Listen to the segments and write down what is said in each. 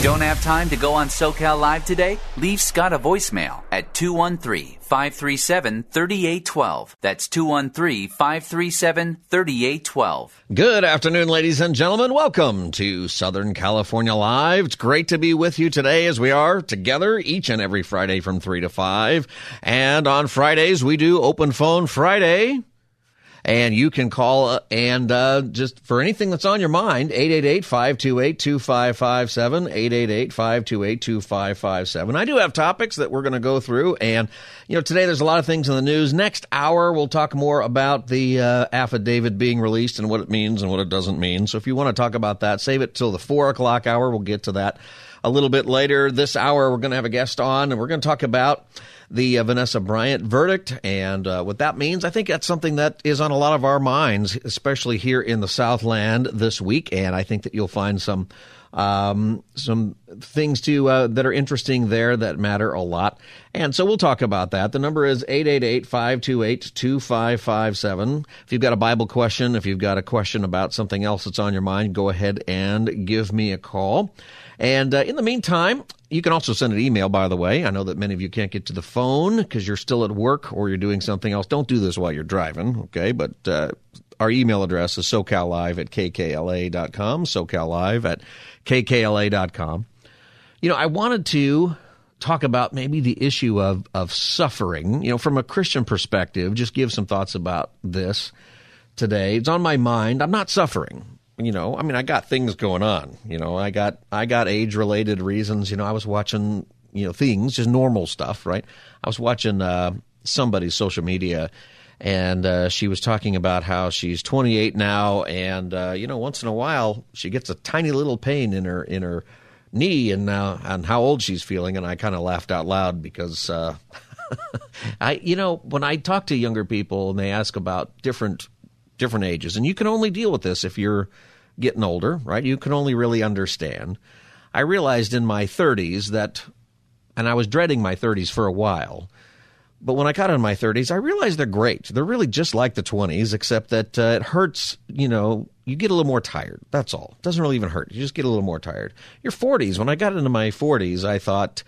Don't have time to go on SoCal Live today? Leave Scott a voicemail at 213 537 3812. That's 213 537 3812. Good afternoon, ladies and gentlemen. Welcome to Southern California Live. It's great to be with you today as we are together each and every Friday from 3 to 5. And on Fridays, we do Open Phone Friday and you can call and uh, just for anything that's on your mind 888-528-2557 888-528-2557 i do have topics that we're going to go through and you know today there's a lot of things in the news. Next hour we'll talk more about the uh, affidavit being released and what it means and what it doesn't mean. So if you want to talk about that save it till the four o'clock hour. We'll get to that a little bit later this hour we're going to have a guest on and we're going to talk about the uh, Vanessa Bryant verdict and uh, what that means. I think that's something that is on a lot of our minds, especially here in the Southland this week. And I think that you'll find some um, some things to uh, that are interesting there that matter a lot. And so we'll talk about that. The number is 888-528-2557. If you've got a Bible question, if you've got a question about something else that's on your mind, go ahead and give me a call. And uh, in the meantime, you can also send an email, by the way. I know that many of you can't get to the phone because you're still at work or you're doing something else. Don't do this while you're driving, okay? But uh, our email address is socallive at kkla.com, socallive at kkla.com. You know, I wanted to talk about maybe the issue of, of suffering, you know, from a Christian perspective, just give some thoughts about this today. It's on my mind. I'm not suffering you know, I mean, I got things going on. You know, I got I got age related reasons. You know, I was watching you know things, just normal stuff, right? I was watching uh, somebody's social media, and uh, she was talking about how she's 28 now, and uh, you know, once in a while she gets a tiny little pain in her in her knee, and now and how old she's feeling, and I kind of laughed out loud because. Uh, I, you know, when I talk to younger people and they ask about different different ages, and you can only deal with this if you're getting older, right? You can only really understand. I realized in my 30s that, and I was dreading my 30s for a while, but when I got in my 30s, I realized they're great. They're really just like the 20s, except that uh, it hurts, you know, you get a little more tired. That's all. It doesn't really even hurt. You just get a little more tired. Your 40s, when I got into my 40s, I thought,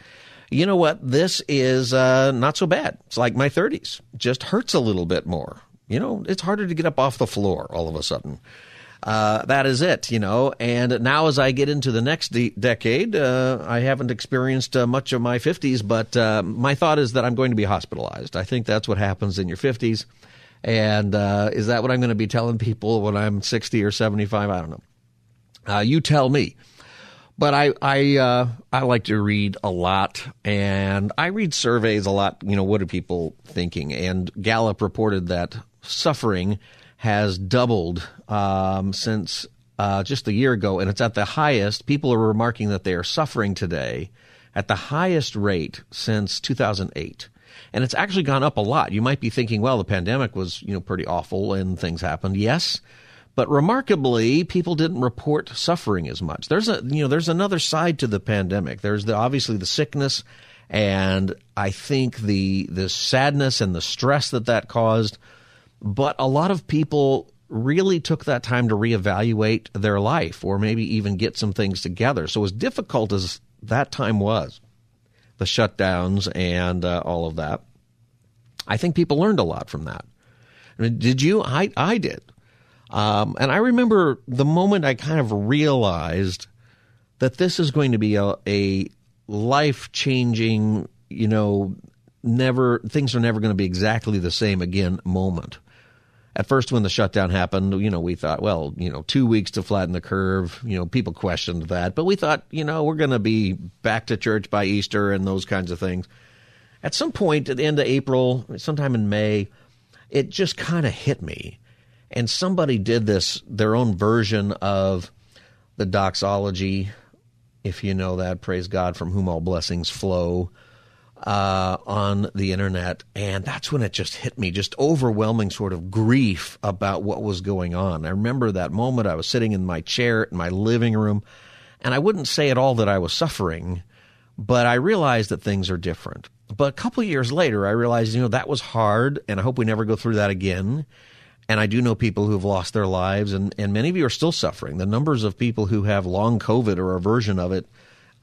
you know what? This is uh, not so bad. It's like my 30s. Just hurts a little bit more. You know, it's harder to get up off the floor all of a sudden uh, that is it, you know. And now, as I get into the next de- decade, uh, I haven't experienced uh, much of my 50s, but uh, my thought is that I'm going to be hospitalized. I think that's what happens in your 50s. And uh, is that what I'm going to be telling people when I'm 60 or 75? I don't know. Uh, you tell me. But I I I like to read a lot, and I read surveys a lot. You know, what are people thinking? And Gallup reported that suffering has doubled um, since uh, just a year ago, and it's at the highest. People are remarking that they are suffering today at the highest rate since 2008 and it's actually gone up a lot. You might be thinking, well, the pandemic was, you know, pretty awful and things happened. Yes, but remarkably, people didn't report suffering as much. There's a, you know, there's another side to the pandemic. There's the obviously the sickness, and I think the the sadness and the stress that that caused. But a lot of people really took that time to reevaluate their life or maybe even get some things together. So, as difficult as that time was, the shutdowns and uh, all of that, I think people learned a lot from that. I mean, did you? I, I did. Um, and I remember the moment I kind of realized that this is going to be a, a life changing, you know, never, things are never going to be exactly the same again moment at first when the shutdown happened, you know, we thought, well, you know, two weeks to flatten the curve. You know, people questioned that, but we thought, you know, we're going to be back to church by Easter and those kinds of things. At some point at the end of April, sometime in May, it just kind of hit me. And somebody did this, their own version of the doxology, if you know that, praise God from whom all blessings flow uh, on the internet, and that's when it just hit me, just overwhelming sort of grief about what was going on. I remember that moment. I was sitting in my chair in my living room, and I wouldn't say at all that I was suffering, but I realized that things are different. But a couple years later, I realized, you know, that was hard, and I hope we never go through that again. And I do know people who have lost their lives, and, and many of you are still suffering. The numbers of people who have long COVID or a version of it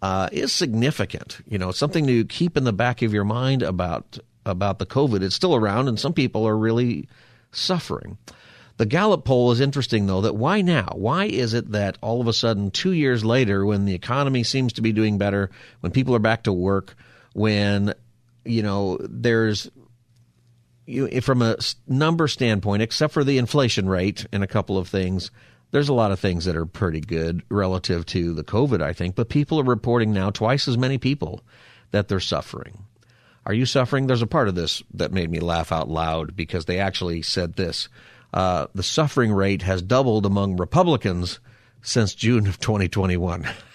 uh, is significant. You know, something to keep in the back of your mind about about the COVID. It's still around, and some people are really suffering. The Gallup poll is interesting, though, that why now? Why is it that all of a sudden, two years later, when the economy seems to be doing better, when people are back to work, when, you know, there's, you, from a number standpoint, except for the inflation rate and a couple of things, there's a lot of things that are pretty good relative to the COVID, I think, but people are reporting now twice as many people that they're suffering. Are you suffering? There's a part of this that made me laugh out loud because they actually said this uh, the suffering rate has doubled among Republicans since June of 2021.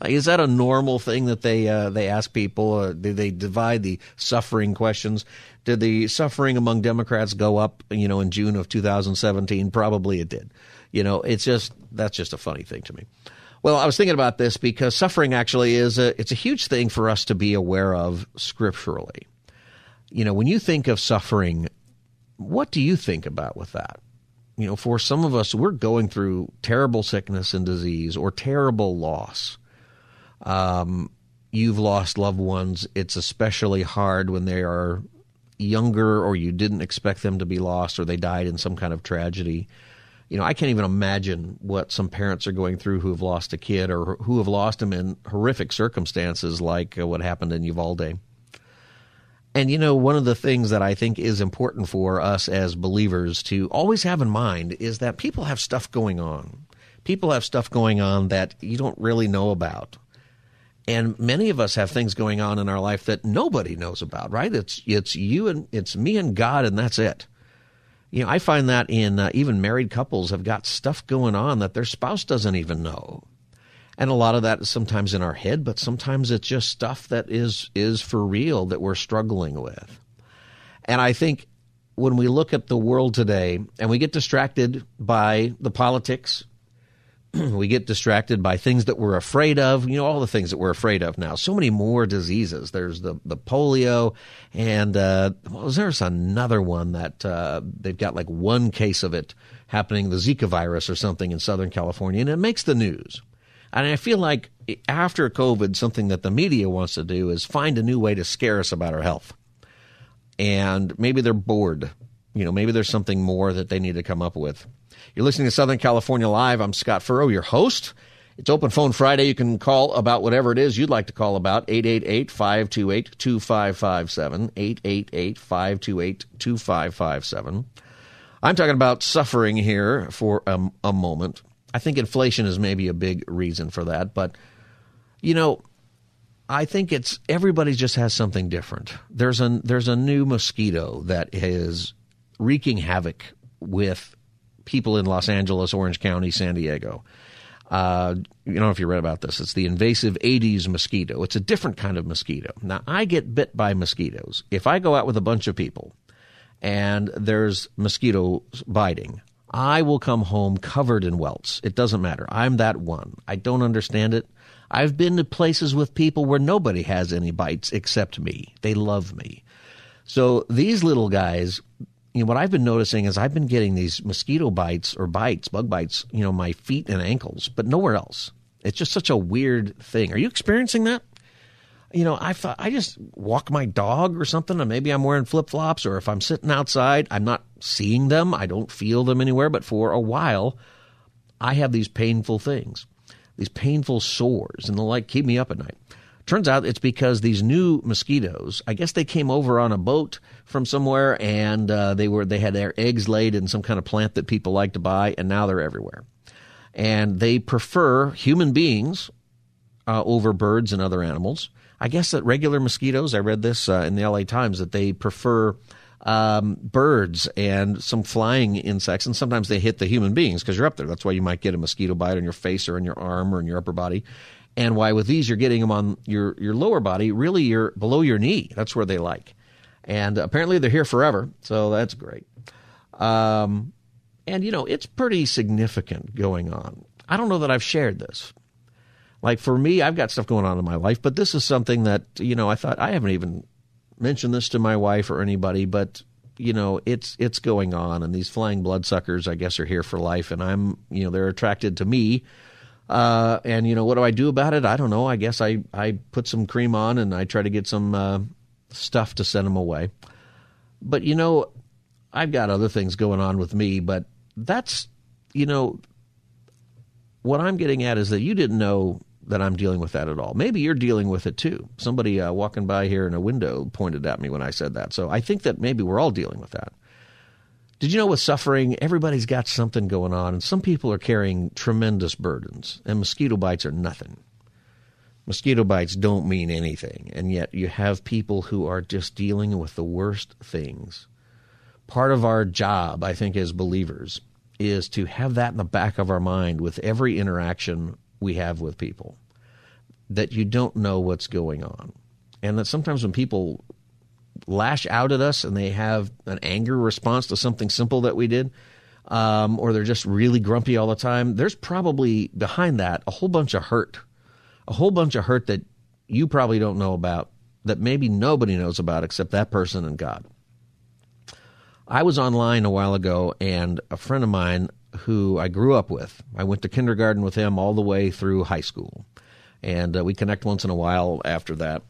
like, is that a normal thing that they uh, they ask people? Uh, did they divide the suffering questions? Did the suffering among Democrats go up? You know, in June of 2017, probably it did. You know, it's just that's just a funny thing to me. Well, I was thinking about this because suffering actually is a it's a huge thing for us to be aware of scripturally. You know, when you think of suffering what do you think about with that? You know, for some of us, we're going through terrible sickness and disease or terrible loss. Um, you've lost loved ones. It's especially hard when they are younger or you didn't expect them to be lost or they died in some kind of tragedy. You know, I can't even imagine what some parents are going through who have lost a kid or who have lost them in horrific circumstances like uh, what happened in Uvalde. And you know, one of the things that I think is important for us as believers to always have in mind is that people have stuff going on. People have stuff going on that you don't really know about. And many of us have things going on in our life that nobody knows about, right? It's it's you and it's me and God and that's it. You know, I find that in uh, even married couples have got stuff going on that their spouse doesn't even know and a lot of that is sometimes in our head, but sometimes it's just stuff that is is for real that we're struggling with. And I think when we look at the world today and we get distracted by the politics, we get distracted by things that we're afraid of, you know, all the things that we're afraid of now. So many more diseases. There's the, the polio, and uh, well, there's another one that uh, they've got like one case of it happening, the Zika virus or something in Southern California, and it makes the news. And I feel like after COVID, something that the media wants to do is find a new way to scare us about our health. And maybe they're bored. You know, maybe there's something more that they need to come up with. You're listening to Southern California Live. I'm Scott Furrow, your host. It's Open Phone Friday. You can call about whatever it is you'd like to call about. 888 528 2557. 888 528 2557. I'm talking about suffering here for a, a moment. I think inflation is maybe a big reason for that, but you know, I think it's everybody just has something different. There's a there's a new mosquito that is wreaking havoc with people in Los Angeles, Orange County, San Diego. Uh, you know if you read about this. It's the invasive Aedes mosquito. It's a different kind of mosquito. Now, I get bit by mosquitoes. If I go out with a bunch of people and there's mosquito biting, I will come home covered in welts. It doesn't matter. I'm that one. I don't understand it. I've been to places with people where nobody has any bites except me. They love me. So these little guys, you know, what I've been noticing is I've been getting these mosquito bites or bites, bug bites, you know, my feet and ankles, but nowhere else. It's just such a weird thing. Are you experiencing that? you know, I thought I just walk my dog or something, and maybe I'm wearing flip flops, or if I'm sitting outside, I'm not seeing them, I don't feel them anywhere. But for a while, I have these painful things, these painful sores, and they like keep me up at night. Turns out it's because these new mosquitoes. I guess they came over on a boat from somewhere, and uh, they were they had their eggs laid in some kind of plant that people like to buy, and now they're everywhere. And they prefer human beings uh, over birds and other animals I guess that regular mosquitoes, I read this uh, in the LA Times, that they prefer um, birds and some flying insects, and sometimes they hit the human beings because you're up there. That's why you might get a mosquito bite on your face or in your arm or in your upper body. And why with these you're getting them on your, your lower body, really you're below your knee. That's where they like. And apparently they're here forever, so that's great. Um, and you know, it's pretty significant going on. I don't know that I've shared this, like for me, I've got stuff going on in my life, but this is something that, you know, I thought I haven't even mentioned this to my wife or anybody, but you know, it's it's going on and these flying bloodsuckers I guess are here for life and I'm, you know, they're attracted to me Uh, and you know what do I do about it? I don't know. I guess I I put some cream on and I try to get some uh, stuff to send them away. But you know, I've got other things going on with me. But that's you know what I'm getting at is that you didn't know that I'm dealing with that at all. Maybe you're dealing with it too. Somebody uh, walking by here in a window pointed at me when I said that. So I think that maybe we're all dealing with that. Did you know with suffering, everybody's got something going on, and some people are carrying tremendous burdens, and mosquito bites are nothing. Mosquito bites don't mean anything, and yet you have people who are just dealing with the worst things. Part of our job, I think, as believers, is to have that in the back of our mind with every interaction we have with people that you don't know what's going on. And that sometimes when people lash out at us and they have an anger response to something simple that we did, um, or they're just really grumpy all the time, there's probably behind that a whole bunch of hurt, a whole bunch of hurt that you probably don't know about, that maybe nobody knows about except that person and God. I was online a while ago, and a friend of mine who I grew up with, I went to kindergarten with him all the way through high school. And uh, we connect once in a while after that.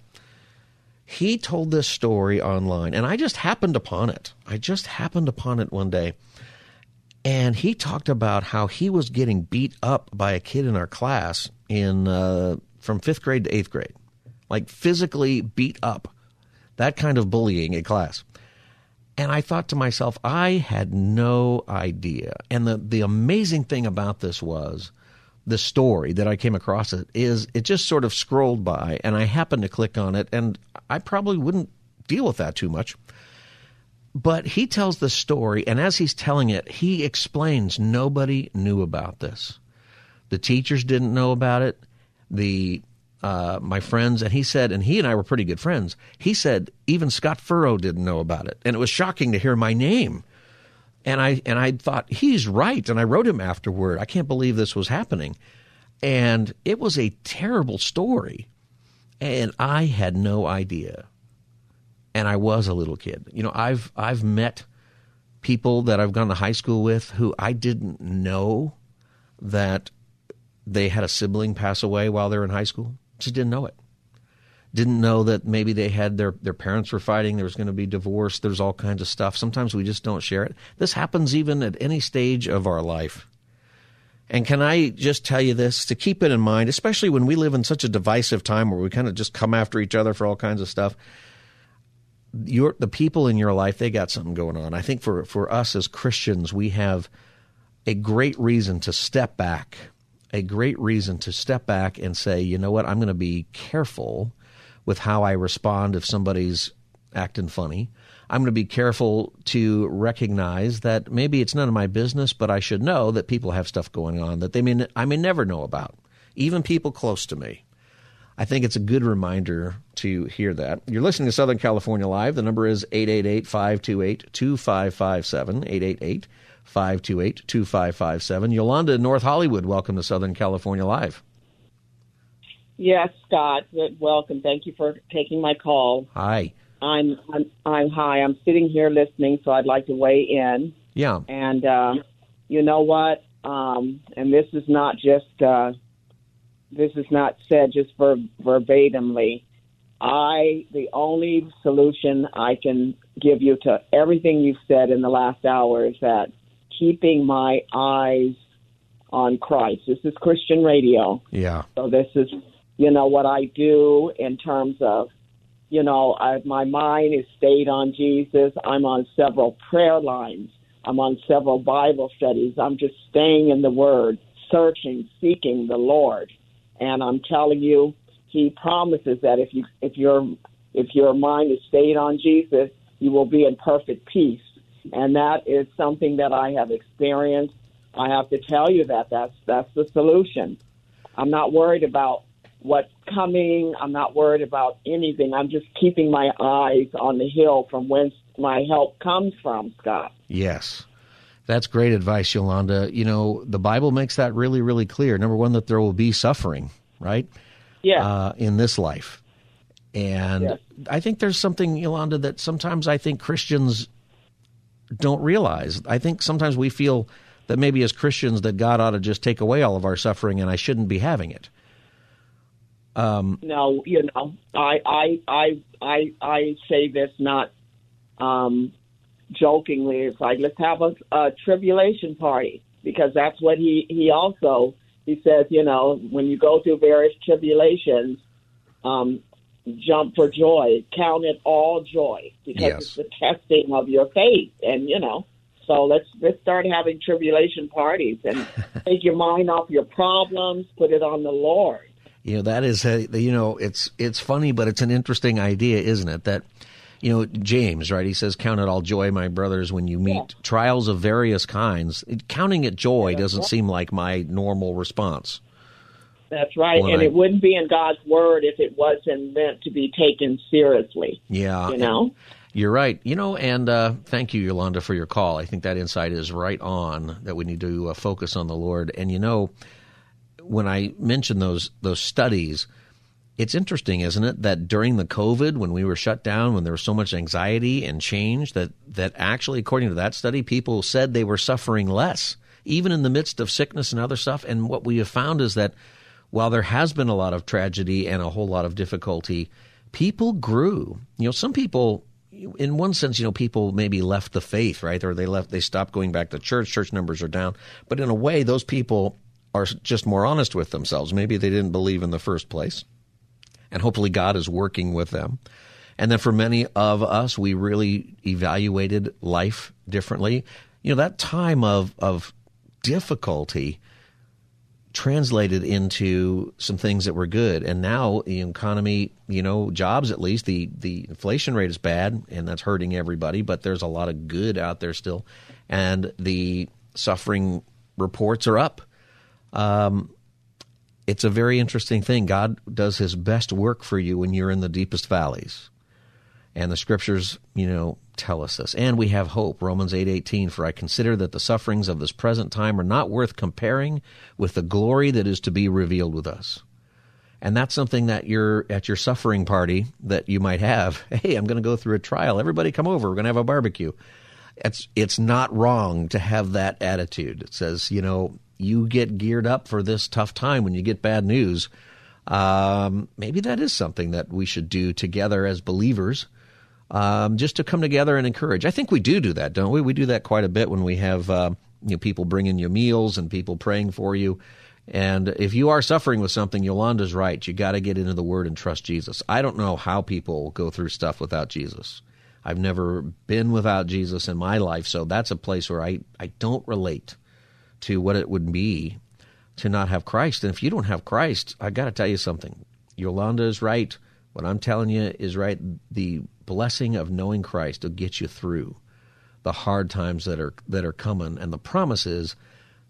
He told this story online, and I just happened upon it. I just happened upon it one day. And he talked about how he was getting beat up by a kid in our class in uh, from fifth grade to eighth grade, like physically beat up. That kind of bullying in class. And I thought to myself, I had no idea. And the, the amazing thing about this was the story that I came across it is it just sort of scrolled by and I happened to click on it and I probably wouldn't deal with that too much. But he tells the story and as he's telling it, he explains nobody knew about this. The teachers didn't know about it. The uh, my friends, and he said, and he and I were pretty good friends. He said even Scott Furrow didn't know about it, and it was shocking to hear my name. And I and I thought he's right, and I wrote him afterward. I can't believe this was happening, and it was a terrible story, and I had no idea. And I was a little kid. You know, I've I've met people that I've gone to high school with who I didn't know that they had a sibling pass away while they're in high school. Just didn't know it. Didn't know that maybe they had their, their parents were fighting, there was going to be divorce, there's all kinds of stuff. Sometimes we just don't share it. This happens even at any stage of our life. And can I just tell you this to keep it in mind, especially when we live in such a divisive time where we kind of just come after each other for all kinds of stuff. Your the people in your life, they got something going on. I think for for us as Christians, we have a great reason to step back a great reason to step back and say, you know what, I'm going to be careful with how I respond if somebody's acting funny. I'm going to be careful to recognize that maybe it's none of my business, but I should know that people have stuff going on that they may I may never know about, even people close to me. I think it's a good reminder to hear that. You're listening to Southern California Live. The number is 888 528 2557. 888 528 2557. Yolanda in North Hollywood, welcome to Southern California Live. Yes, Scott. Welcome. Thank you for taking my call. Hi. I'm I'm, I'm hi. I'm sitting here listening, so I'd like to weigh in. Yeah. And uh, you know what? Um, and this is not just uh, this is not said just ver- verbatimly. I the only solution I can give you to everything you've said in the last hour is that keeping my eyes on Christ. This is Christian radio. Yeah. So this is, you know, what I do in terms of, you know, I, my mind is stayed on Jesus. I'm on several prayer lines. I'm on several Bible studies. I'm just staying in the Word, searching, seeking the Lord. And I'm telling you, He promises that if you if your if your mind is stayed on Jesus, you will be in perfect peace and that is something that I have experienced. I have to tell you that that's that's the solution. I'm not worried about what's coming. I'm not worried about anything. I'm just keeping my eyes on the hill from whence my help comes from, Scott. Yes. That's great advice, Yolanda. You know, the Bible makes that really, really clear. Number one, that there will be suffering, right? Yeah. Uh, in this life. And yes. I think there's something, Yolanda, that sometimes I think Christians don't realize. I think sometimes we feel that maybe as Christians that God ought to just take away all of our suffering and I shouldn't be having it. Um, no, you know, I I I I I say this not um, jokingly. It's like let's have a, a tribulation party because that's what he he also he says. You know, when you go through various tribulations, um, jump for joy, count it all joy because yes. it's the testing of your faith, and you know. So let's let's start having tribulation parties and take your mind off your problems, put it on the Lord you know that is a, you know it's it's funny, but it's an interesting idea, isn't it? That you know James, right? He says, "Count it all joy, my brothers, when you meet yeah. trials of various kinds." Counting it joy doesn't seem like my normal response. That's right, when and I, it wouldn't be in God's word if it wasn't meant to be taken seriously. Yeah, you know. You're right. You know, and uh, thank you, Yolanda, for your call. I think that insight is right on that we need to uh, focus on the Lord. And you know, when I mentioned those those studies, it's interesting, isn't it, that during the COVID, when we were shut down, when there was so much anxiety and change, that that actually, according to that study, people said they were suffering less, even in the midst of sickness and other stuff. And what we have found is that while there has been a lot of tragedy and a whole lot of difficulty, people grew. You know, some people in one sense, you know, people maybe left the faith, right? Or they left, they stopped going back to church. Church numbers are down. But in a way, those people are just more honest with themselves. Maybe they didn't believe in the first place. And hopefully God is working with them. And then for many of us, we really evaluated life differently. You know, that time of, of difficulty translated into some things that were good. And now the economy, you know, jobs at least, the, the inflation rate is bad and that's hurting everybody, but there's a lot of good out there still. And the suffering reports are up um, it's a very interesting thing. God does his best work for you when you're in the deepest valleys. And the scriptures, you know, tell us this. And we have hope. Romans 8:18 for I consider that the sufferings of this present time are not worth comparing with the glory that is to be revealed with us. And that's something that you're at your suffering party that you might have. Hey, I'm going to go through a trial. Everybody come over. We're going to have a barbecue. It's it's not wrong to have that attitude. It says, you know, you get geared up for this tough time when you get bad news. Um, maybe that is something that we should do together as believers, um, just to come together and encourage. I think we do do that, don't we? We do that quite a bit when we have uh, you know, people bringing you meals and people praying for you. And if you are suffering with something, Yolanda's right. You got to get into the Word and trust Jesus. I don't know how people go through stuff without Jesus. I've never been without Jesus in my life, so that's a place where I, I don't relate to what it would be to not have Christ. And if you don't have Christ, I got to tell you something. Yolanda is right. What I'm telling you is right. The blessing of knowing Christ will get you through the hard times that are that are coming, and the promise is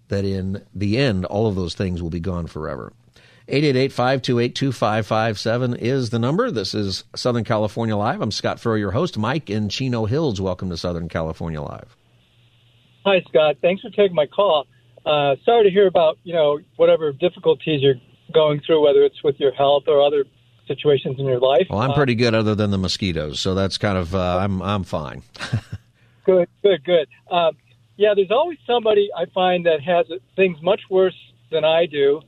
that in the end, all of those things will be gone forever. 888-528-2557 is the number. This is Southern California Live. I'm Scott Furrow, your host. Mike in Chino Hills, welcome to Southern California Live. Hi, Scott. Thanks for taking my call. Uh, sorry to hear about you know whatever difficulties you're going through, whether it's with your health or other situations in your life. Well, I'm pretty good, other than the mosquitoes, so that's kind of uh, I'm I'm fine. good, good, good. Um, yeah, there's always somebody I find that has things much worse than I do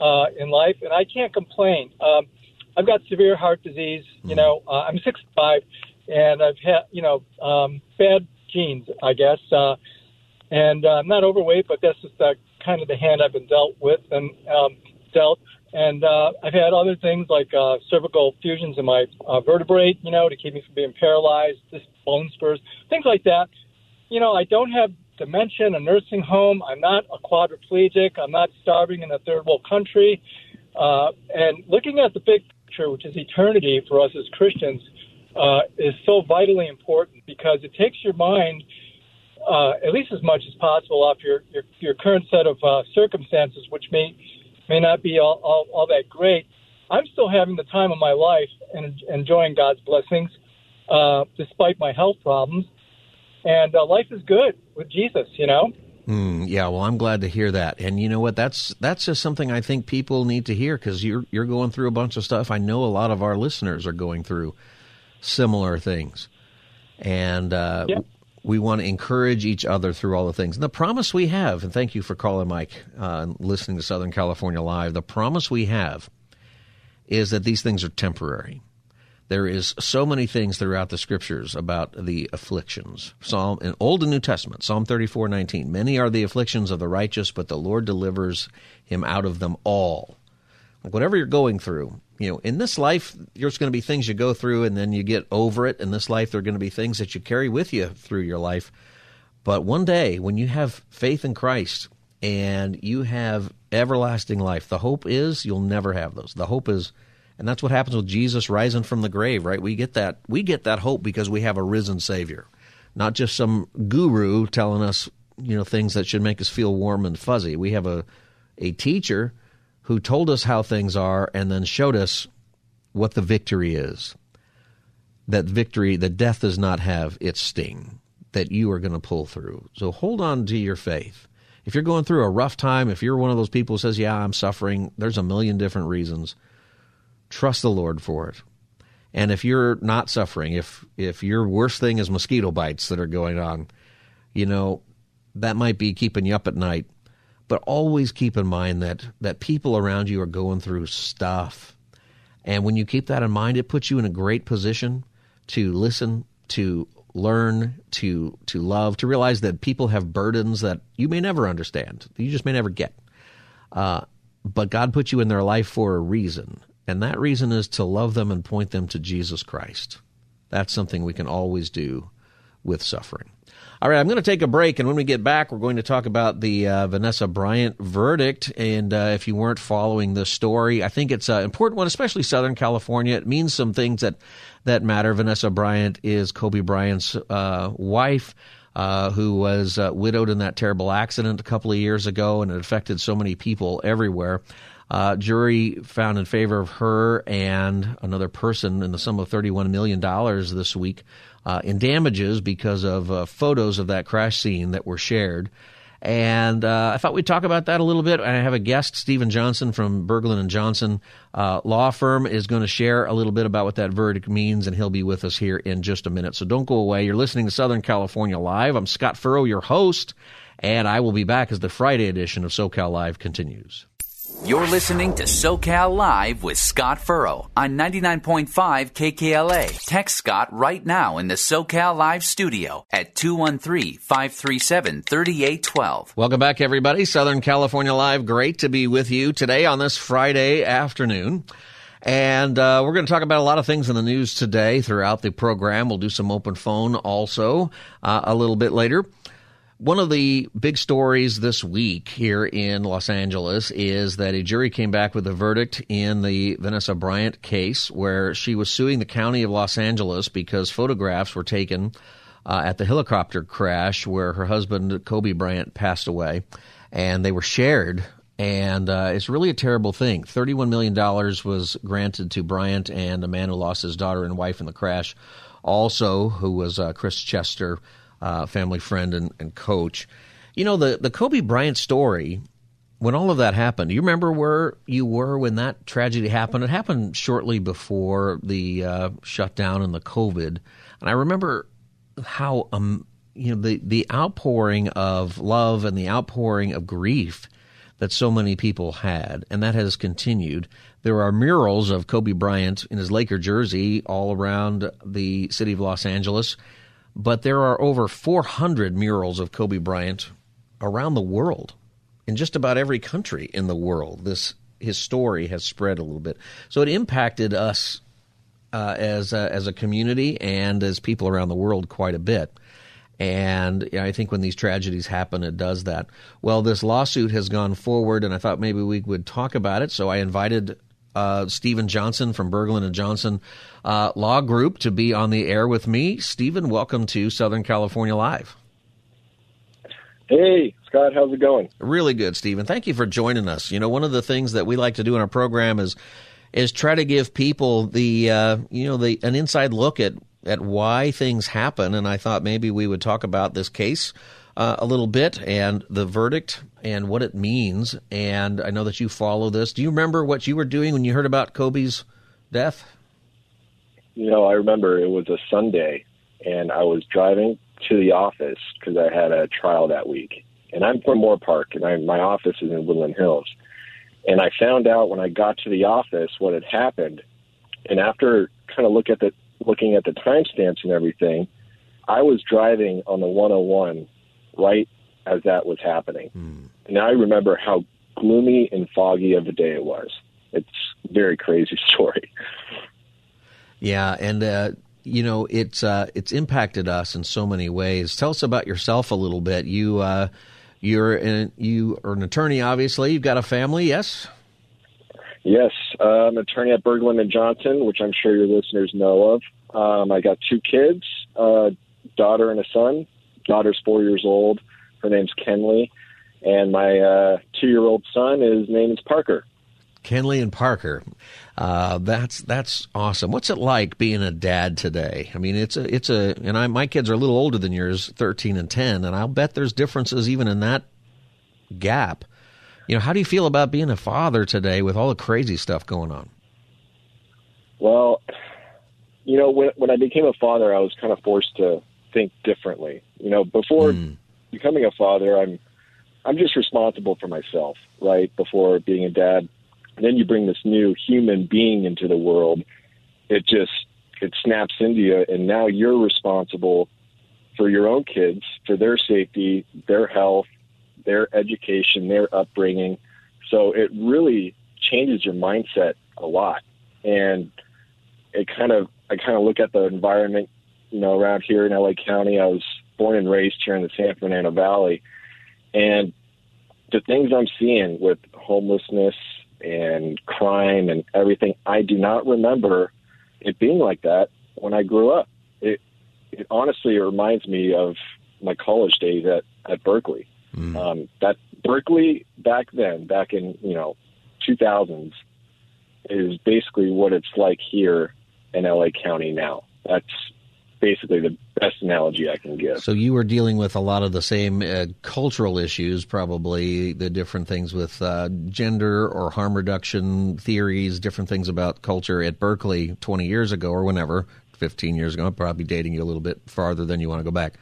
uh, in life, and I can't complain. Um, I've got severe heart disease. You mm. know, uh, I'm 65, and I've had you know um, bad genes, I guess. Uh, and uh, I'm not overweight, but that's just uh, kind of the hand I've been dealt with and um, dealt. And uh, I've had other things like uh, cervical fusions in my uh, vertebrae, you know, to keep me from being paralyzed, just bone spurs, things like that. You know, I don't have dementia a nursing home. I'm not a quadriplegic. I'm not starving in a third world country. Uh, and looking at the big picture, which is eternity for us as Christians, uh, is so vitally important because it takes your mind – uh, at least as much as possible off your your, your current set of uh, circumstances, which may may not be all, all, all that great. I'm still having the time of my life and enjoying God's blessings uh, despite my health problems. And uh, life is good with Jesus, you know. Mm, yeah, well, I'm glad to hear that. And you know what? That's that's just something I think people need to hear because you're you're going through a bunch of stuff. I know a lot of our listeners are going through similar things, and uh, we want to encourage each other through all the things. And the promise we have, and thank you for calling Mike uh, listening to Southern California Live, the promise we have is that these things are temporary. There is so many things throughout the scriptures about the afflictions. Psalm in Old and New Testament, Psalm 34:19. Many are the afflictions of the righteous, but the Lord delivers him out of them all. whatever you're going through, you know, in this life, there's going to be things you go through and then you get over it. In this life, there are going to be things that you carry with you through your life. But one day, when you have faith in Christ and you have everlasting life, the hope is you'll never have those. The hope is, and that's what happens with Jesus rising from the grave, right? We get that, we get that hope because we have a risen Savior, not just some guru telling us, you know, things that should make us feel warm and fuzzy. We have a, a teacher who told us how things are and then showed us what the victory is. That victory, that death does not have its sting, that you are going to pull through. So hold on to your faith. If you're going through a rough time, if you're one of those people who says, Yeah, I'm suffering, there's a million different reasons. Trust the Lord for it. And if you're not suffering, if if your worst thing is mosquito bites that are going on, you know, that might be keeping you up at night but always keep in mind that that people around you are going through stuff. And when you keep that in mind, it puts you in a great position to listen, to learn, to to love, to realize that people have burdens that you may never understand. You just may never get. Uh, but God put you in their life for a reason, and that reason is to love them and point them to Jesus Christ. That's something we can always do with suffering. All right, I'm going to take a break, and when we get back, we're going to talk about the uh, Vanessa Bryant verdict. And uh, if you weren't following the story, I think it's an important one, especially Southern California. It means some things that that matter. Vanessa Bryant is Kobe Bryant's uh, wife. Uh, who was uh, widowed in that terrible accident a couple of years ago, and it affected so many people everywhere. Uh, jury found in favor of her and another person in the sum of $31 million this week uh, in damages because of uh, photos of that crash scene that were shared. And uh, I thought we'd talk about that a little bit. And I have a guest, Stephen Johnson from Berglund and Johnson uh, Law Firm, is going to share a little bit about what that verdict means, and he'll be with us here in just a minute. So don't go away. You're listening to Southern California Live. I'm Scott Furrow, your host, and I will be back as the Friday edition of SoCal Live continues. You're listening to SoCal Live with Scott Furrow on 99.5 KKLA. Text Scott right now in the SoCal Live studio at 213-537-3812. Welcome back, everybody. Southern California Live. Great to be with you today on this Friday afternoon. And uh, we're going to talk about a lot of things in the news today throughout the program. We'll do some open phone also uh, a little bit later. One of the big stories this week here in Los Angeles is that a jury came back with a verdict in the Vanessa Bryant case where she was suing the county of Los Angeles because photographs were taken uh, at the helicopter crash where her husband, Kobe Bryant, passed away, and they were shared. And uh, it's really a terrible thing. $31 million was granted to Bryant and a man who lost his daughter and wife in the crash, also, who was uh, Chris Chester uh, family friend and, and coach. You know, the, the Kobe Bryant story, when all of that happened, do you remember where you were when that tragedy happened? It happened shortly before the uh, shutdown and the COVID. And I remember how, um, you know, the, the outpouring of love and the outpouring of grief that so many people had, and that has continued. There are murals of Kobe Bryant in his Laker jersey all around the city of Los Angeles but there are over 400 murals of Kobe Bryant around the world, in just about every country in the world. This his story has spread a little bit, so it impacted us uh, as a, as a community and as people around the world quite a bit. And I think when these tragedies happen, it does that. Well, this lawsuit has gone forward, and I thought maybe we would talk about it. So I invited uh, Stephen Johnson from Berglund and Johnson uh, Law Group to be on the air with me. Stephen, welcome to Southern California Live. Hey, Scott, how's it going? Really good, Stephen. Thank you for joining us. You know, one of the things that we like to do in our program is is try to give people the uh, you know the an inside look at at why things happen. And I thought maybe we would talk about this case uh, a little bit and the verdict and what it means. And I know that you follow this. Do you remember what you were doing when you heard about Kobe's death? You know, I remember it was a Sunday, and I was driving to the office because I had a trial that week. And I'm from Moorpark, and I, my office is in Woodland Hills. And I found out when I got to the office what had happened. And after kind of look at the looking at the timestamps and everything, I was driving on the 101 right as that was happening. Mm. And I remember how gloomy and foggy of a day it was. It's a very crazy story. Yeah, and uh, you know it's uh, it's impacted us in so many ways. Tell us about yourself a little bit. You uh, you're an, you are an attorney, obviously. You've got a family, yes? Yes, uh, I'm an attorney at Berglund and Johnson, which I'm sure your listeners know of. Um, I got two kids, a daughter and a son. Daughter's four years old. Her name's Kenley, and my uh, two-year-old son, his name is Parker. Kenley and Parker. Uh, that's that's awesome. What's it like being a dad today? I mean, it's a it's a and I my kids are a little older than yours, thirteen and ten, and I'll bet there's differences even in that gap. You know, how do you feel about being a father today with all the crazy stuff going on? Well, you know, when when I became a father, I was kind of forced to think differently. You know, before mm. becoming a father, I'm I'm just responsible for myself, right? Before being a dad, and then you bring this new human being into the world, it just it snaps into you, and now you're responsible for your own kids, for their safety, their health, their education, their upbringing. So it really changes your mindset a lot, and it kind of I kind of look at the environment, you know, around here in LA County. I was born and raised here in the San Fernando Valley, and the things I'm seeing with homelessness and crime and everything. I do not remember it being like that when I grew up. It, it honestly reminds me of my college days at, at Berkeley. Mm. Um, that Berkeley back then, back in, you know, 2000s, is basically what it's like here in LA County now. That's basically the best analogy I can give. So you were dealing with a lot of the same uh, cultural issues, probably the different things with uh, gender or harm reduction theories, different things about culture at Berkeley 20 years ago or whenever, 15 years ago. I'm probably dating you a little bit farther than you want to go back.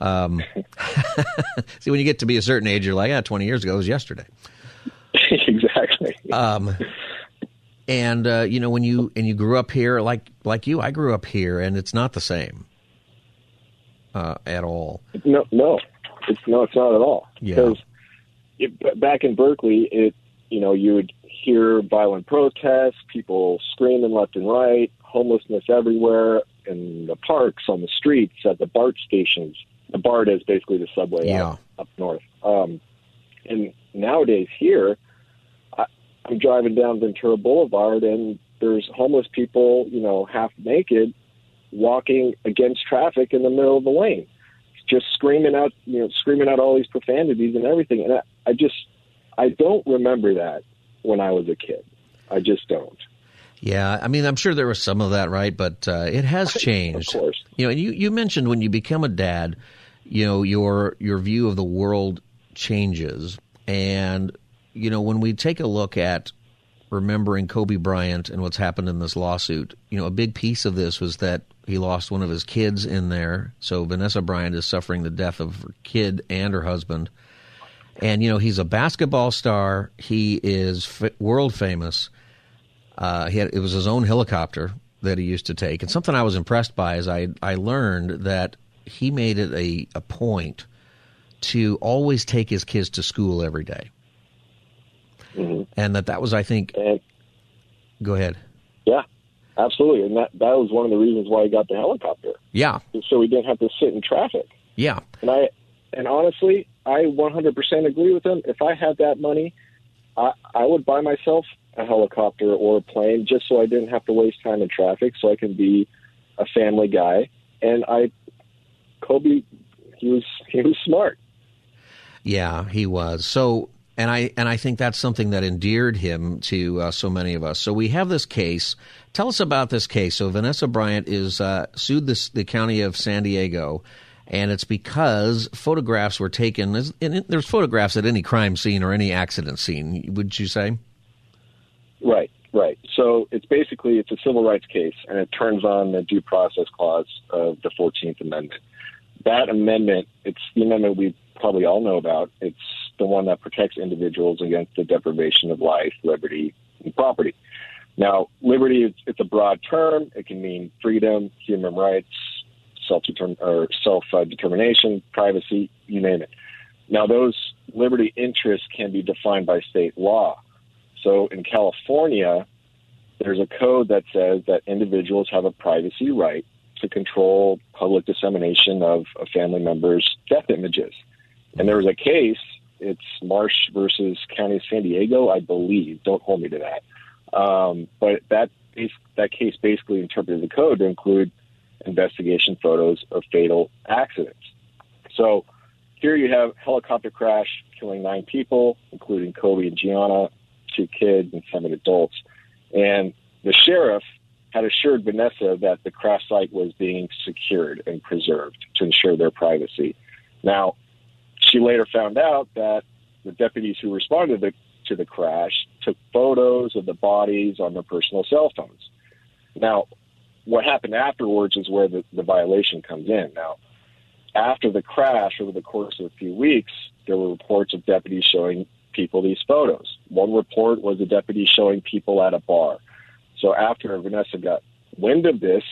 Um, see, when you get to be a certain age, you're like, yeah, 20 years ago was yesterday. exactly. Um, and uh, you know when you and you grew up here like like you i grew up here and it's not the same uh, at all. No no. It's no it's not at all. Because it, back in berkeley it you know you would hear violent protests people screaming left and right homelessness everywhere in the parks on the streets at the bart stations. The bart is basically the subway yeah. up, up north. Um, and nowadays here I'm driving down Ventura Boulevard and there's homeless people, you know, half naked, walking against traffic in the middle of the lane, just screaming out, you know, screaming out all these profanities and everything. And I, I just, I don't remember that when I was a kid. I just don't. Yeah, I mean, I'm sure there was some of that, right? But uh, it has changed. of course. You know, and you, you mentioned when you become a dad, you know, your your view of the world changes, and you know, when we take a look at remembering Kobe Bryant and what's happened in this lawsuit, you know, a big piece of this was that he lost one of his kids in there. So Vanessa Bryant is suffering the death of her kid and her husband. And, you know, he's a basketball star. He is f- world famous. Uh, he had, it was his own helicopter that he used to take. And something I was impressed by is I, I learned that he made it a, a point to always take his kids to school every day mm-hmm. and that that was, I think. And, go ahead. Yeah, absolutely, and that that was one of the reasons why he got the helicopter. Yeah, so he didn't have to sit in traffic. Yeah, and I and honestly, I 100% agree with him. If I had that money, I I would buy myself a helicopter or a plane just so I didn't have to waste time in traffic, so I can be a family guy. And I, Kobe, he was he was smart. Yeah, he was. So and I and I think that's something that endeared him to uh, so many of us. So we have this case. Tell us about this case. So Vanessa Bryant is uh, sued this, the county of San Diego, and it's because photographs were taken. There's photographs at any crime scene or any accident scene. Would you say? Right, right. So it's basically it's a civil rights case, and it turns on the due process clause of the Fourteenth Amendment. that amendment, it's the amendment we probably all know about. It's the one that protects individuals against the deprivation of life, liberty, and property. Now, liberty, is it's a broad term. It can mean freedom, human rights, self or self determination, privacy, you name it. Now, those liberty interests can be defined by state law. So, in California, there's a code that says that individuals have a privacy right to control public dissemination of a family member's death images. And there was a case, it's Marsh versus County of San Diego, I believe. Don't hold me to that. Um, but that that case basically interpreted the code to include investigation photos of fatal accidents. So here you have helicopter crash killing nine people, including Kobe and Gianna, two kids and seven adults. And the sheriff had assured Vanessa that the crash site was being secured and preserved to ensure their privacy. Now, she later found out that the deputies who responded to the, to the crash took photos of the bodies on their personal cell phones. Now, what happened afterwards is where the, the violation comes in. Now, after the crash, over the course of a few weeks, there were reports of deputies showing people these photos. One report was a deputy showing people at a bar. So after Vanessa got wind of this,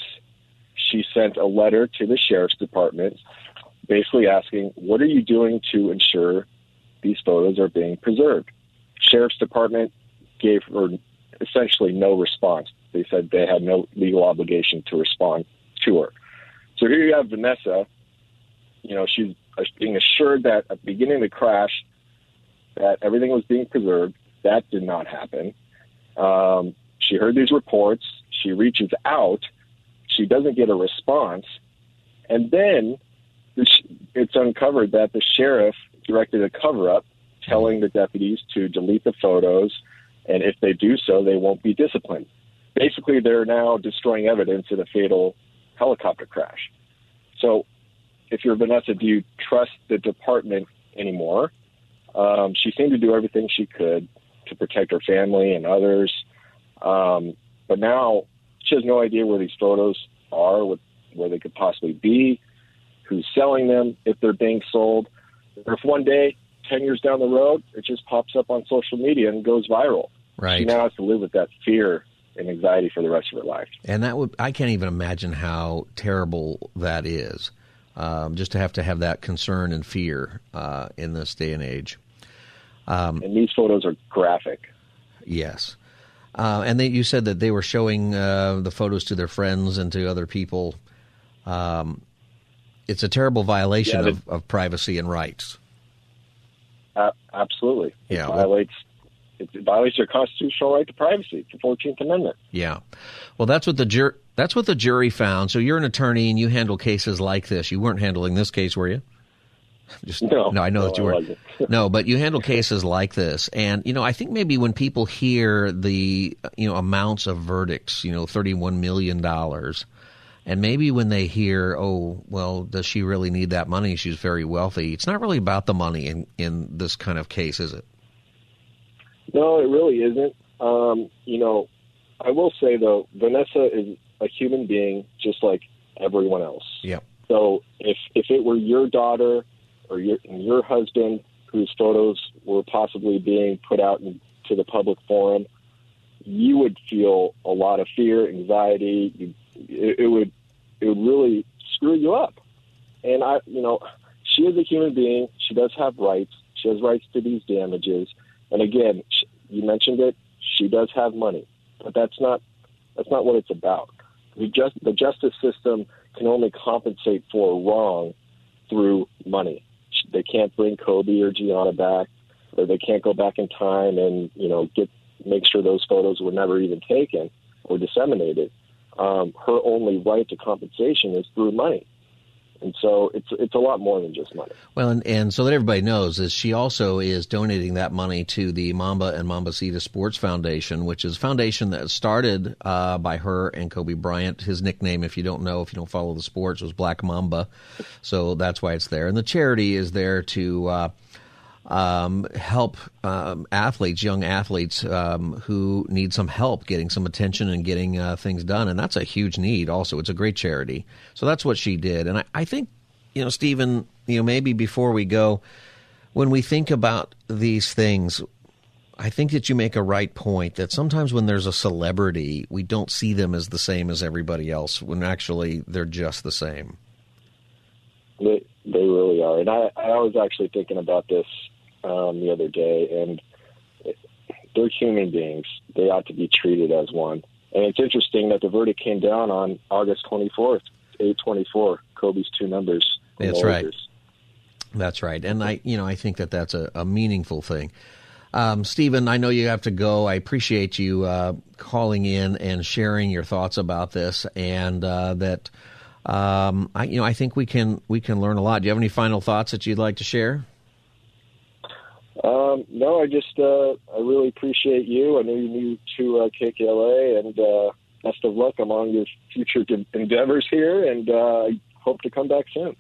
she sent a letter to the sheriff's department basically asking, What are you doing to ensure these photos are being preserved? Sheriff's department gave her essentially no response. They said they had no legal obligation to respond to her. So here you have Vanessa. You know, she's being assured that at the beginning of the crash, that everything was being preserved. That did not happen. Um, she heard these reports. She reaches out. She doesn't get a response. And then it's uncovered that the sheriff directed a cover up telling the deputies to delete the photos. And if they do so, they won't be disciplined. Basically, they're now destroying evidence of a fatal helicopter crash. So, if you're Vanessa, do you trust the department anymore? Um, she seemed to do everything she could to protect her family and others. Um, but now she has no idea where these photos are, where they could possibly be, who's selling them, if they're being sold. Or if one day, 10 years down the road, it just pops up on social media and goes viral. Right. She now has to live with that fear and anxiety for the rest of her life. And that would, I can't even imagine how terrible that is. Um, just to have to have that concern and fear uh, in this day and age. Um, and these photos are graphic. Yes. Uh, and they, you said that they were showing uh, the photos to their friends and to other people. Um, it's a terrible violation yeah, of, of, privacy and rights. Uh, absolutely. It yeah, violates it violates your constitutional right to privacy, the Fourteenth Amendment. Yeah, well, that's what the jury that's what the jury found. So you're an attorney and you handle cases like this. You weren't handling this case, were you? Just, no, no, I know no, that you weren't. no, but you handle cases like this, and you know, I think maybe when people hear the you know amounts of verdicts, you know, thirty-one million dollars, and maybe when they hear, oh, well, does she really need that money? She's very wealthy. It's not really about the money in in this kind of case, is it? No, it really isn't. Um, you know, I will say though, Vanessa is a human being just like everyone else. Yeah. So if if it were your daughter or your, your husband whose photos were possibly being put out into the public forum, you would feel a lot of fear, anxiety. You, it, it would it would really screw you up. And I, you know, she is a human being. She does have rights. She has rights to these damages. And again, she, you mentioned it. She does have money, but that's not that's not what it's about. The just the justice system can only compensate for wrong through money they can't bring Kobe or Gianna back, or they can't go back in time and you know get make sure those photos were never even taken or disseminated. Um, her only right to compensation is through money. And so it's it's a lot more than just money. Well, and, and so that everybody knows is she also is donating that money to the Mamba and Mambacita Sports Foundation, which is a foundation that started uh, by her and Kobe Bryant. His nickname, if you don't know, if you don't follow the sports, was Black Mamba. So that's why it's there. And the charity is there to. Uh, um, help um, athletes, young athletes um, who need some help getting some attention and getting uh, things done. And that's a huge need, also. It's a great charity. So that's what she did. And I, I think you know, Stephen, you know, maybe before we go, when we think about these things, I think that you make a right point that sometimes when there's a celebrity, we don't see them as the same as everybody else when actually they're just the same. They they really are, and I I was actually thinking about this um, the other day, and they're human beings. They ought to be treated as one. And it's interesting that the verdict came down on August 24th, 824, Kobe's two numbers. That's right. That's right. And I, you know, I think that that's a, a meaningful thing. Um, Stephen, I know you have to go. I appreciate you uh, calling in and sharing your thoughts about this, and uh, that um, I, you know, I think we can we can learn a lot. Do you have any final thoughts that you'd like to share? Um, no, I just uh, I really appreciate you. I know you're new to uh, KKLA, and uh, best of luck among your future endeavors here, and uh, I hope to come back soon.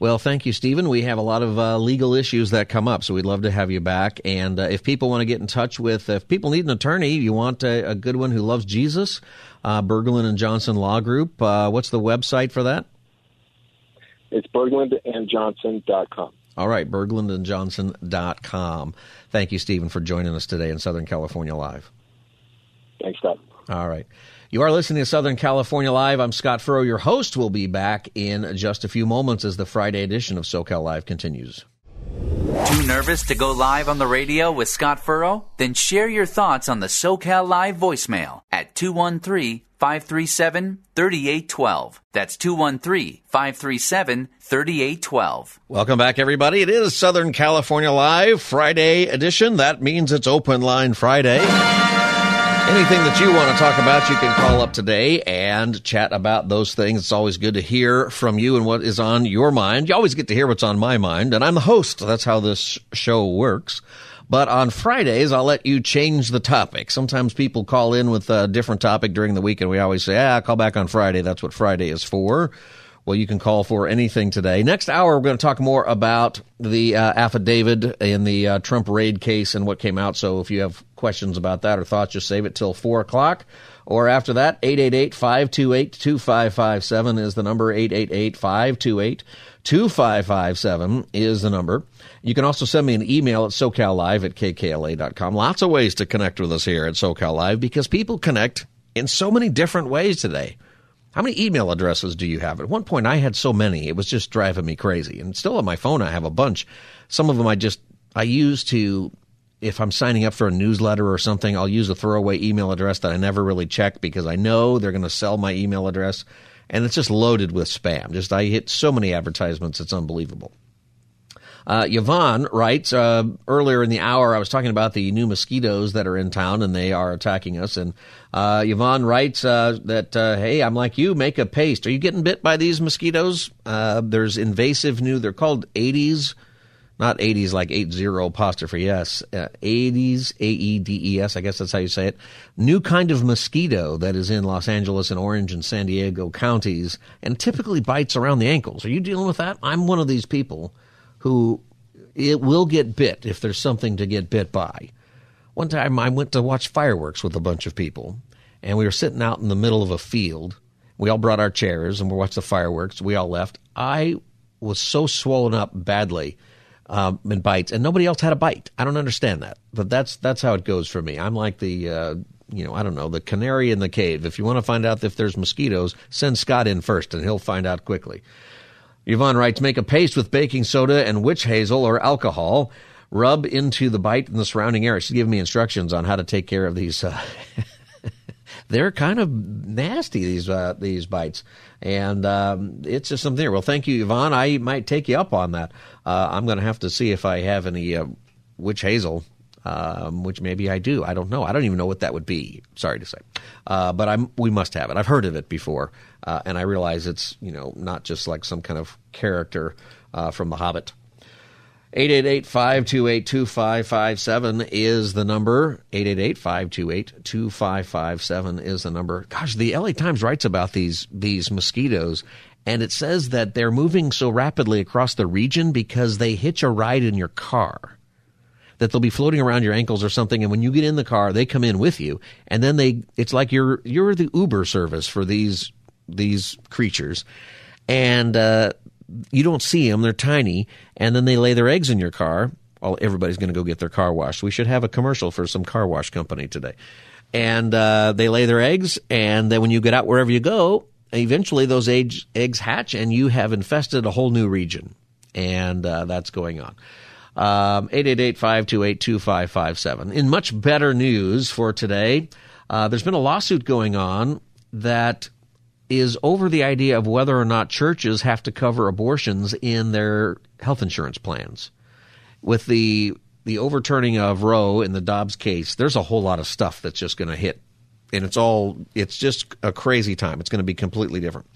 Well, thank you, Stephen. We have a lot of uh, legal issues that come up, so we'd love to have you back. And uh, if people want to get in touch with, if people need an attorney, you want a, a good one who loves Jesus, uh, Berglund and Johnson Law Group. Uh, what's the website for that? It's berglundandjohnson.com. All right, berglundandjohnson.com. Thank you, Stephen, for joining us today in Southern California Live. Thanks, Scott. All right. You are listening to Southern California Live. I'm Scott Furrow. Your host will be back in just a few moments as the Friday edition of SoCal Live continues. Too nervous to go live on the radio with Scott Furrow? Then share your thoughts on the SoCal Live voicemail at 213 537 3812. That's 213 537 3812. Welcome back, everybody. It is Southern California Live Friday edition. That means it's Open Line Friday. Anything that you want to talk about, you can call up today and chat about those things. It's always good to hear from you and what is on your mind. You always get to hear what's on my mind, and I'm the host. That's how this show works. But on Fridays, I'll let you change the topic. Sometimes people call in with a different topic during the week, and we always say, ah, call back on Friday. That's what Friday is for. Well, you can call for anything today. Next hour, we're going to talk more about the uh, affidavit in the uh, Trump raid case and what came out. So if you have questions about that or thoughts, just save it till 4 o'clock. Or after that, 888-528-2557 is the number. 888-528-2557 is the number. You can also send me an email at socallive at kkla.com. Lots of ways to connect with us here at SoCal Live because people connect in so many different ways today. How many email addresses do you have? At one point, I had so many, it was just driving me crazy. And still on my phone, I have a bunch. Some of them I just, I use to, if I'm signing up for a newsletter or something, I'll use a throwaway email address that I never really check because I know they're going to sell my email address. And it's just loaded with spam. Just, I hit so many advertisements, it's unbelievable. Uh, Yvonne writes uh, earlier in the hour, I was talking about the new mosquitoes that are in town and they are attacking us. And uh, Yvonne writes uh, that, uh, hey, I'm like you, make a paste. Are you getting bit by these mosquitoes? Uh, there's invasive new, they're called Aedes, not 80s like 80 apostrophe S, uh, Aedes, A E D E S, I guess that's how you say it. New kind of mosquito that is in Los Angeles and Orange and San Diego counties and typically bites around the ankles. Are you dealing with that? I'm one of these people who it will get bit if there's something to get bit by. One time I went to watch fireworks with a bunch of people, and we were sitting out in the middle of a field. We all brought our chairs and we watched the fireworks. We all left. I was so swollen up badly um, in bites, and nobody else had a bite. I don't understand that, but that's that's how it goes for me. I'm like the uh, you know I don't know the canary in the cave. If you want to find out if there's mosquitoes, send Scott in first, and he'll find out quickly. Yvonne writes, make a paste with baking soda and witch hazel or alcohol. Rub into the bite in the surrounding area. She's giving me instructions on how to take care of these. Uh, they're kind of nasty these uh, these bites, and um, it's just something there. Well, thank you, Yvonne. I might take you up on that. Uh, I'm going to have to see if I have any uh, witch hazel um, which maybe I do. I don't know. I don't even know what that would be. Sorry to say, uh, but I'm. We must have it. I've heard of it before, uh, and I realize it's you know not just like some kind of character uh, from The Hobbit. 888-528-2557 is the number. 888-528-2557 is the number. Gosh, the LA Times writes about these these mosquitoes and it says that they're moving so rapidly across the region because they hitch a ride in your car that they'll be floating around your ankles or something and when you get in the car they come in with you and then they it's like you're you're the uber service for these these creatures and uh, you don't see them; they're tiny, and then they lay their eggs in your car. Well, everybody's going to go get their car washed. We should have a commercial for some car wash company today. And uh, they lay their eggs, and then when you get out wherever you go, eventually those eggs, eggs hatch, and you have infested a whole new region, and uh, that's going on. Um, 888-528-2557. In much better news for today, uh, there's been a lawsuit going on that is over the idea of whether or not churches have to cover abortions in their health insurance plans. With the the overturning of Roe in the Dobbs case, there's a whole lot of stuff that's just going to hit, and it's all it's just a crazy time. It's going to be completely different.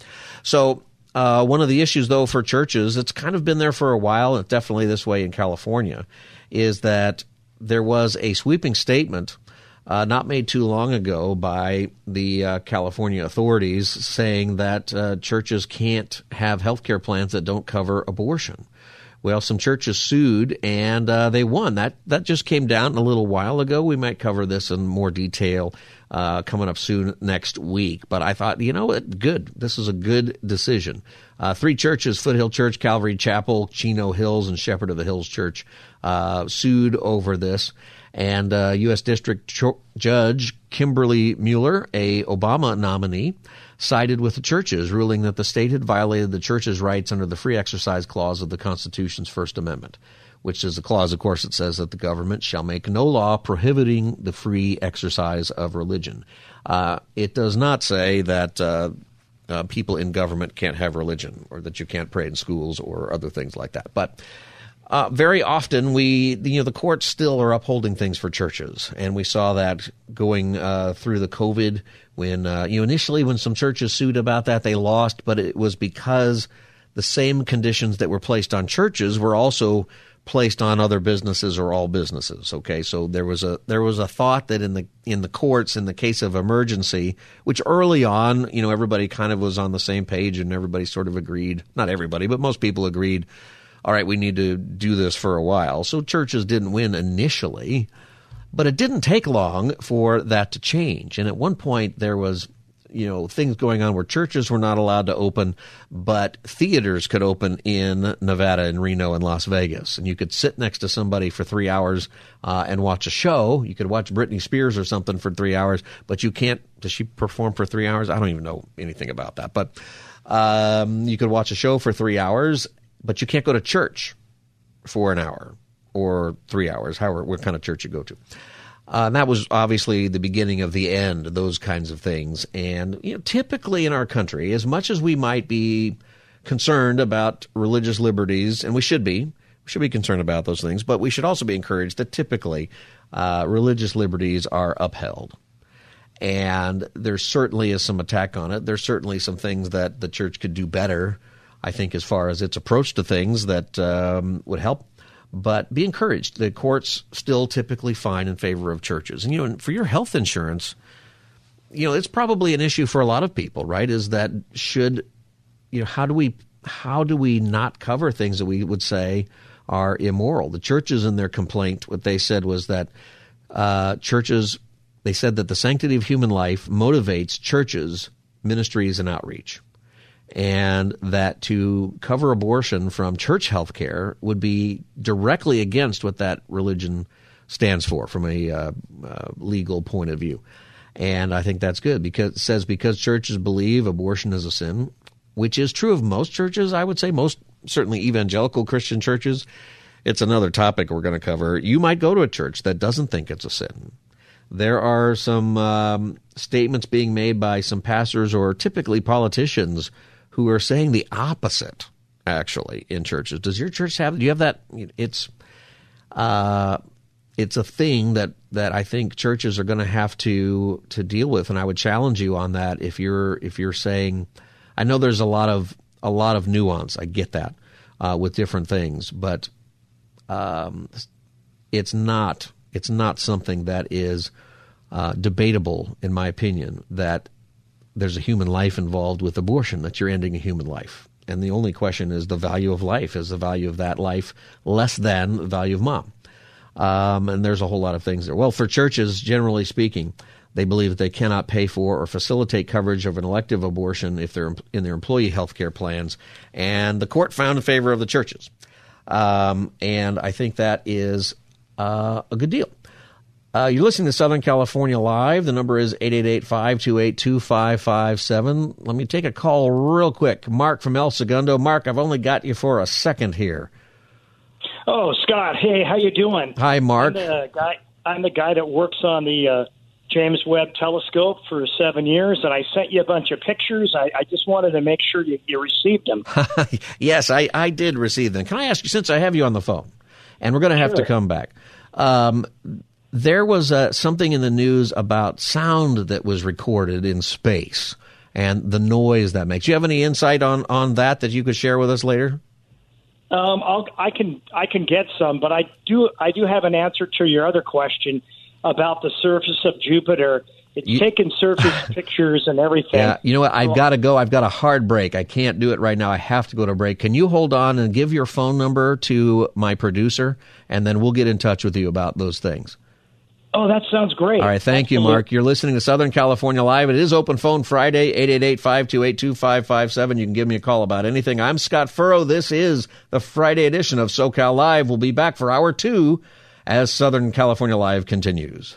So. Uh, one of the issues, though, for churches, it's kind of been there for a while, and definitely this way in California, is that there was a sweeping statement uh, not made too long ago by the uh, California authorities saying that uh, churches can't have health care plans that don't cover abortion. Well, some churches sued and uh, they won. That that just came down a little while ago. We might cover this in more detail uh, coming up soon next week. But I thought, you know what, good. This is a good decision. Uh, three churches: Foothill Church, Calvary Chapel, Chino Hills, and Shepherd of the Hills Church sued over this and uh, U.S. District Ch- Judge Kimberly Mueller, a Obama nominee, sided with the churches, ruling that the state had violated the church's rights under the Free Exercise Clause of the Constitution's First Amendment, which is a clause, of course, that says that the government shall make no law prohibiting the free exercise of religion. Uh, it does not say that. Uh, uh, people in government can't have religion, or that you can't pray in schools, or other things like that. But uh, very often, we you know the courts still are upholding things for churches, and we saw that going uh, through the COVID when uh, you know initially when some churches sued about that they lost, but it was because the same conditions that were placed on churches were also placed on other businesses or all businesses. Okay, so there was a there was a thought that in the in the courts in the case of emergency, which early on you know everybody kind of was on the same page and everybody sort of agreed, not everybody, but most people agreed all right, we need to do this for a while. So churches didn't win initially, but it didn't take long for that to change. And at one point, there was you know things going on where churches were not allowed to open, but theaters could open in Nevada and Reno and Las Vegas, and you could sit next to somebody for three hours uh, and watch a show. You could watch Britney Spears or something for three hours, but you can't. Does she perform for three hours? I don't even know anything about that, but. Um, you could watch a show for three hours but you can't go to church for an hour or three hours, however, what kind of church you go to. Uh, and that was obviously the beginning of the end, those kinds of things. And you know, typically in our country, as much as we might be concerned about religious liberties, and we should be, we should be concerned about those things, but we should also be encouraged that typically uh, religious liberties are upheld. And there certainly is some attack on it. There's certainly some things that the church could do better I think, as far as its approach to things that um, would help. But be encouraged. The courts still typically find in favor of churches. And, you know, for your health insurance, you know, it's probably an issue for a lot of people, right? Is that should, you know, how do we, how do we not cover things that we would say are immoral? The churches in their complaint, what they said was that uh, churches, they said that the sanctity of human life motivates churches, ministries, and outreach and that to cover abortion from church health care would be directly against what that religion stands for from a uh, uh, legal point of view. And I think that's good because it says because churches believe abortion is a sin, which is true of most churches, I would say, most certainly evangelical Christian churches. It's another topic we're going to cover. You might go to a church that doesn't think it's a sin. There are some um, statements being made by some pastors or typically politicians who are saying the opposite actually in churches. Does your church have do you have that it's uh it's a thing that that I think churches are going to have to to deal with and I would challenge you on that if you're if you're saying I know there's a lot of a lot of nuance. I get that uh, with different things, but um, it's not it's not something that is uh, debatable, in my opinion. That there's a human life involved with abortion, that you're ending a human life. And the only question is the value of life. Is the value of that life less than the value of mom? Um, and there's a whole lot of things there. Well, for churches, generally speaking, They believe that they cannot pay for or facilitate coverage of an elective abortion if they're in their employee health care plans. And the court found in favor of the churches. Um, and I think that is uh, a good deal. Uh, you're listening to Southern California Live. The number is 888-528-2557. Let me take a call real quick. Mark from El Segundo. Mark, I've only got you for a second here. Oh, Scott. Hey, how you doing? Hi, Mark. I'm the guy, I'm the guy that works on the uh, James Webb Telescope for seven years, and I sent you a bunch of pictures. I, I just wanted to make sure you, you received them. yes, I, I did receive them. Can I ask you, since I have you on the phone, and we're going to have Sure. to come back, um, there was uh, something in the news about sound that was recorded in space and the noise that makes. Do you have any insight on, on that that you could share with us later? Um, I'll, I can I can get some, but I do I do have an answer to your other question about the surface of Jupiter. It's You- taken surface pictures and everything. Yeah, you know what? I've got to go. I've got a hard break. I can't do it right now. I have to go to a break. Can you hold on and give your phone number to my producer, and then we'll get in touch with you about those things. Oh, that sounds great. All right, thank you, Mark. You're listening to Southern California Live. It is Open Phone Friday, 888-528-2557. You can give me a call about anything. I'm Scott Furrow. This is the Friday edition of SoCal Live. We'll be back for hour two as Southern California Live continues.